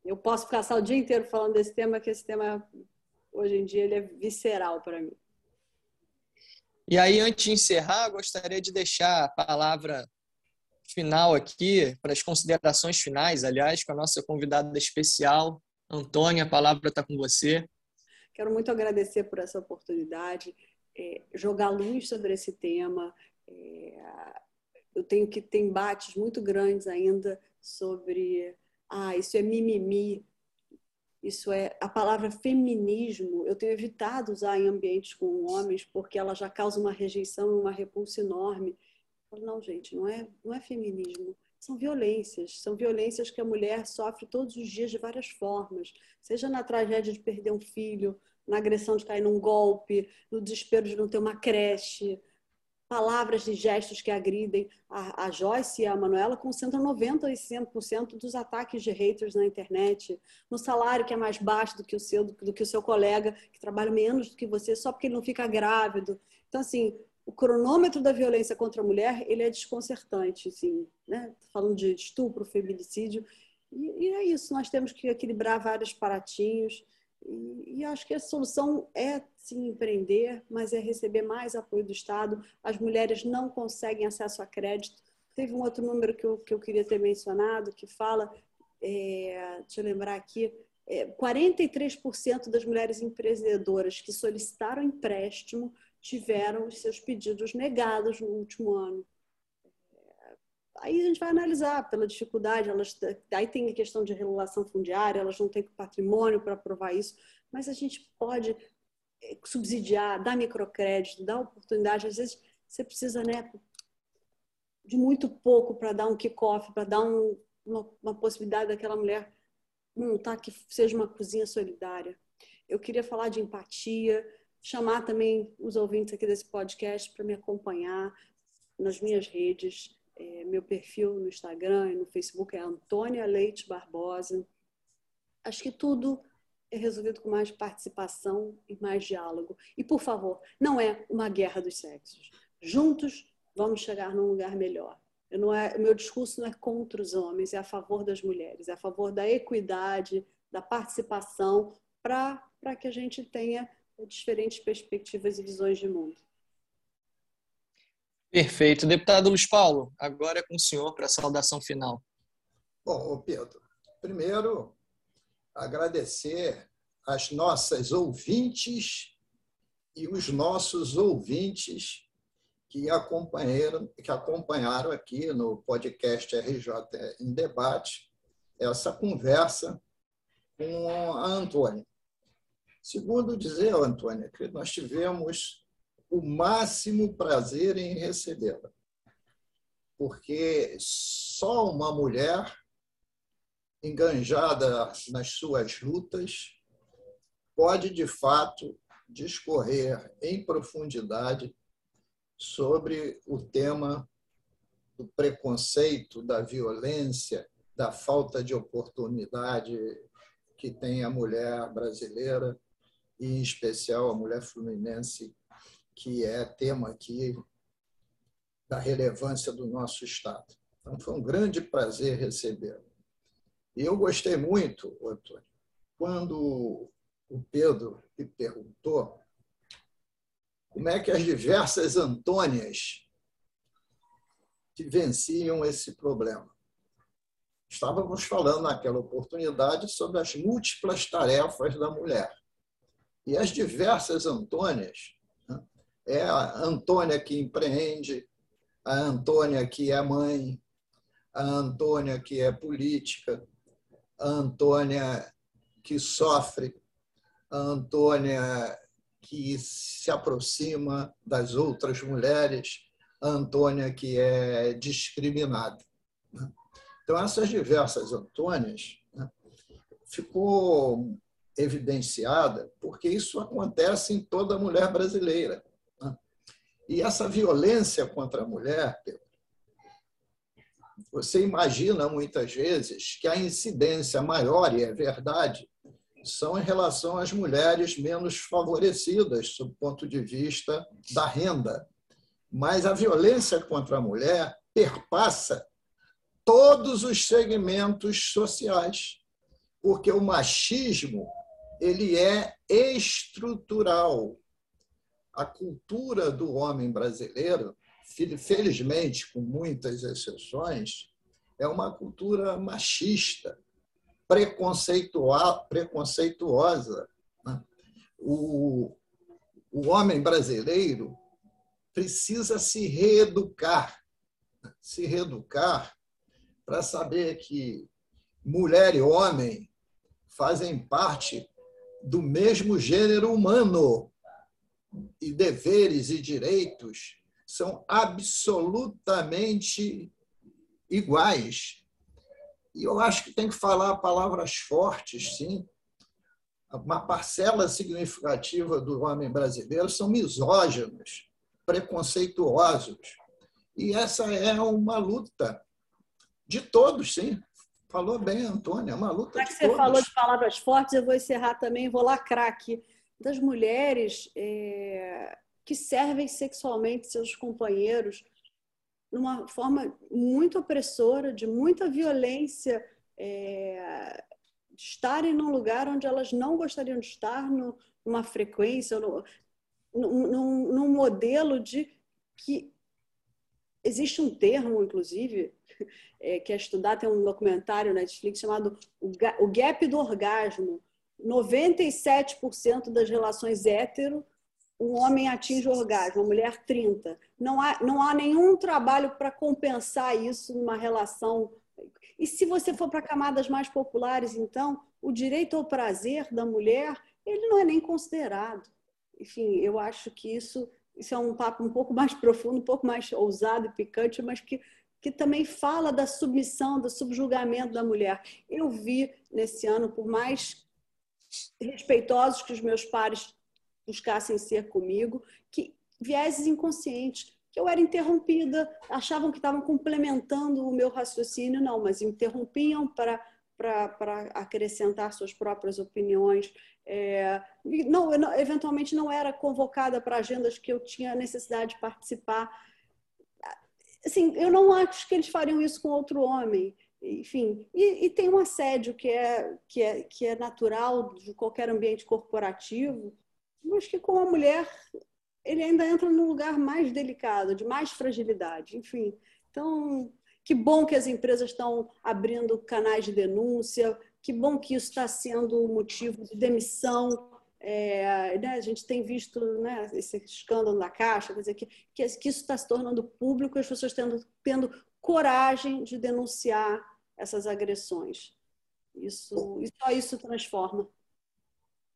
[SPEAKER 3] Eu posso passar o dia inteiro falando desse tema, que esse tema, hoje em dia, ele é visceral para mim.
[SPEAKER 1] E aí, antes de encerrar, gostaria de deixar a palavra final aqui, para as considerações finais, aliás, com a nossa convidada especial, Antônia, a palavra está com você.
[SPEAKER 3] Quero muito agradecer por essa oportunidade, é, jogar luz sobre esse tema. É, eu tenho que ter embates muito grandes ainda sobre ah, isso é mimimi, isso é a palavra feminismo. Eu tenho evitado usar em ambientes com homens porque ela já causa uma rejeição e uma repulsa enorme. Não, gente, não é, não é feminismo. São violências. São violências que a mulher sofre todos os dias de várias formas. Seja na tragédia de perder um filho, na agressão de cair num golpe, no desespero de não ter uma creche, palavras e gestos que agridem. A, a Joyce e a Manuela concentram 95% dos ataques de haters na internet, no salário que é mais baixo do que o seu, do, do que o seu colega, que trabalha menos do que você, só porque ele não fica grávido. Então, assim, o cronômetro da violência contra a mulher ele é desconcertante, assim, né? Falando de estupro, feminicídio, e, e é isso. Nós temos que equilibrar vários paratinhos. E, e, acho que a solução é sim empreender, mas é receber mais apoio do Estado. As mulheres não conseguem acesso a crédito. Teve um outro número que eu, que eu queria ter mencionado que fala, é, deixa eu lembrar aqui, é, 43% das mulheres empreendedoras que solicitaram empréstimo tiveram os seus pedidos negados no último ano. Aí a gente vai analisar pela dificuldade, elas, aí tem a questão de regulação fundiária, elas não têm patrimônio para provar isso, mas a gente pode eh, subsidiar, dar microcrédito, dar oportunidade. Às vezes você precisa né, de muito pouco para dar um kickoff, para dar um, uma, uma, possibilidade daquela mulher montar que seja uma cozinha solidária. Eu queria falar de empatia, chamar também os ouvintes aqui desse podcast para me acompanhar nas minhas redes. É, meu perfil no Instagram e no Facebook é Antônia Leite Barbosa. Acho que tudo é resolvido com mais participação e mais diálogo. E, por favor, não é uma guerra dos sexos. Juntos vamos chegar num lugar melhor. Eu não é, meu discurso não é contra os homens, é a favor das mulheres, é a favor da equidade, da participação, para que a gente tenha diferentes perspectivas e visões de mundo.
[SPEAKER 1] Perfeito. Deputado Luiz Paulo, agora é com o senhor para a saudação final.
[SPEAKER 2] Bom, Pedro, primeiro agradecer as nossas ouvintes e os nossos ouvintes que acompanharam, que acompanharam aqui no podcast RJ em Debate essa conversa com a Antônia. Segundo dizer, Antônia, que nós tivemos o máximo prazer em recebê-la, porque só uma mulher enganjada nas suas lutas pode, de fato, discorrer em profundidade sobre o tema do preconceito, da violência, da falta de oportunidade que tem a mulher brasileira em especial, a mulher fluminense, que é tema aqui da relevância do nosso Estado. Então, foi um grande prazer recebê-lo. E eu gostei muito, Antônio, quando o Pedro me perguntou como é que as diversas Antônias venciam esse problema. Estávamos falando naquela oportunidade sobre as múltiplas tarefas da mulher. E as diversas Antônias, né? é a Antônia que empreende, a Antônia que é mãe, a Antônia que é política, a Antônia que sofre, a Antônia que se aproxima das outras mulheres, a Antônia que é discriminada. Né? Então, essas diversas Antônias né, ficou evidenciada, porque isso acontece em toda mulher brasileira. Né? E essa violência contra a mulher, você imagina muitas vezes que a incidência maior, e é verdade, são em relação às mulheres menos favorecidas, do ponto de vista da renda. Mas a violência contra a mulher perpassa todos os segmentos sociais, porque o machismo ele é estrutural. A cultura do homem brasileiro, felizmente, com muitas exceções, é uma cultura machista, preconceituosa. Né? O, o homem brasileiro precisa se reeducar, se reeducar para saber que mulher e homem fazem parte do mesmo gênero humano e deveres e direitos são absolutamente iguais. E eu acho que tem que falar palavras fortes, sim. Uma parcela significativa do homem brasileiro são misóginos, preconceituosos. E essa é uma luta de todos, sim. Falou bem, Antônia, é uma luta Já
[SPEAKER 3] que você
[SPEAKER 2] todos.
[SPEAKER 3] falou de palavras fortes, eu vou encerrar também, vou lacrar aqui. Das mulheres é, que servem sexualmente seus companheiros numa forma muito opressora, de muita violência, é, estarem num lugar onde elas não gostariam de estar, no, numa frequência, no, num, num modelo de que existe um termo, inclusive, é, que é estudar, tem um documentário na Netflix chamado O Gap do Orgasmo. 97% das relações hétero, o homem atinge o orgasmo, a mulher 30%. Não há, não há nenhum trabalho para compensar isso numa relação. E se você for para camadas mais populares, então, o direito ao prazer da mulher, ele não é nem considerado. Enfim, eu acho que isso, isso é um papo um pouco mais profundo, um pouco mais ousado e picante, mas que que também fala da submissão, do subjugamento da mulher. Eu vi nesse ano, por mais respeitosos que os meus pares buscassem ser comigo, que vieses inconscientes, que eu era interrompida, achavam que estavam complementando o meu raciocínio, não, mas interrompiam para para acrescentar suas próprias opiniões. É, não, não, eventualmente não era convocada para agendas que eu tinha necessidade de participar assim, eu não acho que eles fariam isso com outro homem. Enfim, e, e, tem um assédio que é, que, é, que é natural de qualquer ambiente corporativo, mas que com a mulher ele ainda entra num lugar mais delicado, de mais fragilidade. Enfim, então, que bom que as empresas estão abrindo canais de denúncia, que bom que isso está sendo motivo de demissão é, né, a gente tem visto né, esse escândalo da Caixa, quer dizer, que, que, que isso está se tornando público e as pessoas tendo, tendo coragem de denunciar essas agressões. Isso, só isso transforma.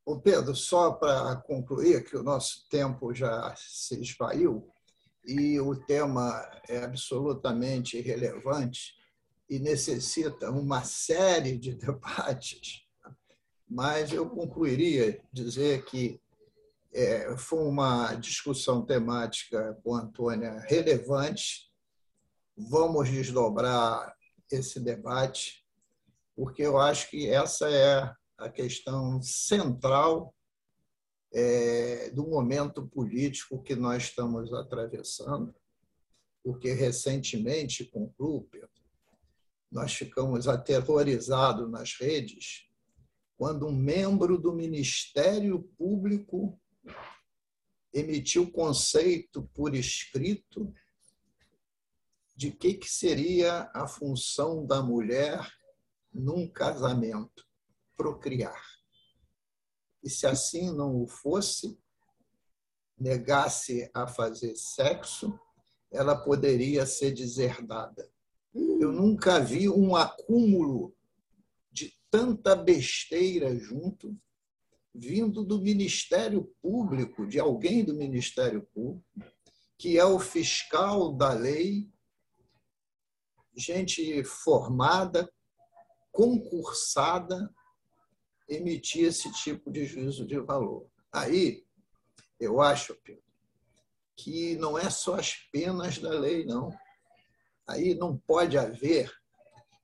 [SPEAKER 2] O Pedro, só para concluir, que o nosso tempo já se esvaiu e o tema é absolutamente relevante e necessita uma série de debates mas eu concluiria dizer que é, foi uma discussão temática com a Antônia relevante. Vamos desdobrar esse debate, porque eu acho que essa é a questão central é, do momento político que nós estamos atravessando, porque recentemente, concluo, Pedro, nós ficamos aterrorizados nas redes quando um membro do Ministério Público emitiu conceito por escrito de que, que seria a função da mulher num casamento, procriar. E se assim não o fosse, negasse a fazer sexo, ela poderia ser deserdada. Eu nunca vi um acúmulo tanta besteira junto, vindo do Ministério Público, de alguém do Ministério Público, que é o fiscal da lei, gente formada, concursada, emitir esse tipo de juízo de valor. Aí, eu acho, Pedro, que não é só as penas da lei, não. Aí não pode haver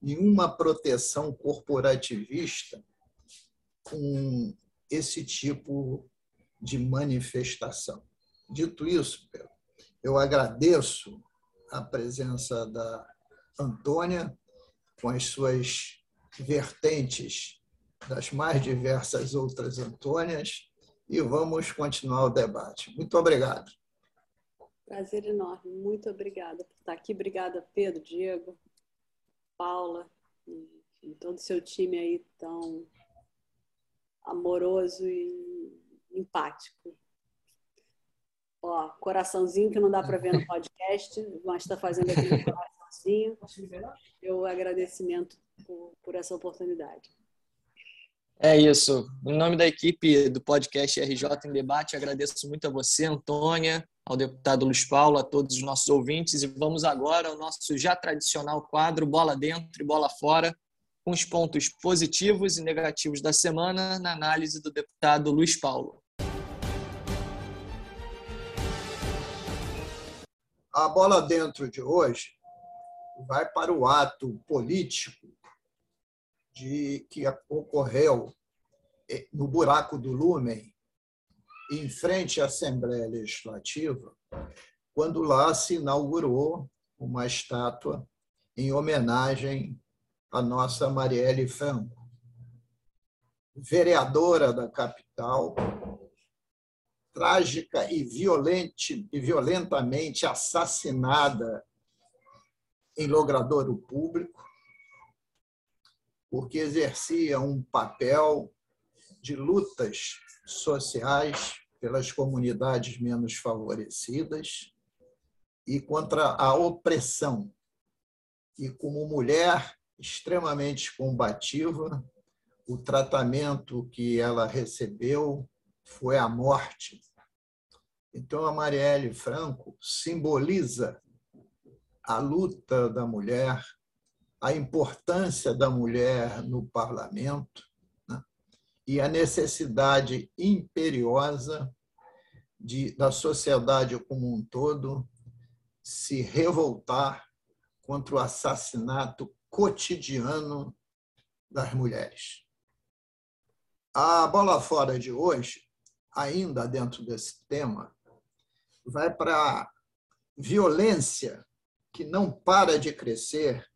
[SPEAKER 2] nenhuma proteção corporativista com esse tipo de manifestação. Dito isso, eu agradeço a presença da Antônia com as suas vertentes das mais diversas outras Antônias e vamos continuar o debate. Muito obrigado.
[SPEAKER 3] Prazer enorme. Muito obrigada por estar aqui. Obrigada, Pedro, Diego. Paula e, todo o seu time aí tão amoroso e empático. Ó, coraçãozinho que não dá para ver no podcast, mas está fazendo aqui um coraçãozinho. Eu agradecimento por, por essa oportunidade.
[SPEAKER 1] É isso. Em nome da equipe do podcast RJ em Debate, agradeço muito a você, Antônia, ao deputado Luiz Paulo, a todos os nossos ouvintes. E vamos agora ao nosso já tradicional quadro Bola Dentro e Bola Fora, com os pontos positivos e negativos da semana na análise do deputado Luiz Paulo.
[SPEAKER 2] A bola dentro de hoje vai para o ato político de que ocorreu eh, no buraco do Lumen, em frente à Assembleia Legislativa, quando lá se inaugurou uma estátua em homenagem à nossa Marielle Franco, vereadora da capital, trágica e, violente, e violentamente assassinada em logradouro público, porque exercia um papel de lutas sociais pelas comunidades menos favorecidas e contra a opressão. E como mulher extremamente combativa, o tratamento que ela recebeu foi a morte. Então, a Marielle Franco simboliza a luta da mulher a importância da mulher no parlamento né? e a necessidade imperiosa de, da sociedade como um todo se revoltar contra o assassinato cotidiano das mulheres. A bola fora de hoje, ainda dentro desse tema, vai para a violência que não para de crescer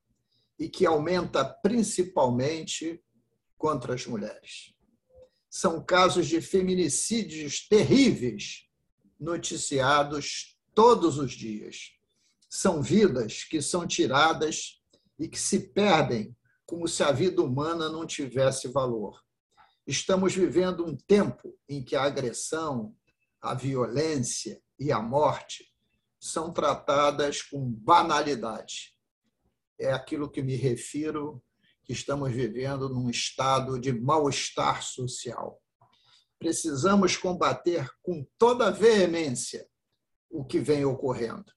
[SPEAKER 2] e que aumenta principalmente contra as mulheres. São casos de feminicídios terríveis noticiados todos os dias. São vidas que são tiradas e que se perdem como se a vida humana não tivesse valor. Estamos vivendo um tempo em que a agressão, a violência e a morte são tratadas com banalidade é aquilo que me refiro, que estamos vivendo num estado de mal-estar social. Precisamos combater com toda veemência o que vem ocorrendo.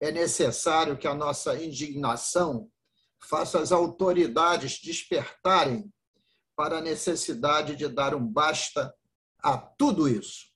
[SPEAKER 2] É necessário que a nossa indignação faça as autoridades despertarem para a necessidade de dar um basta a tudo isso.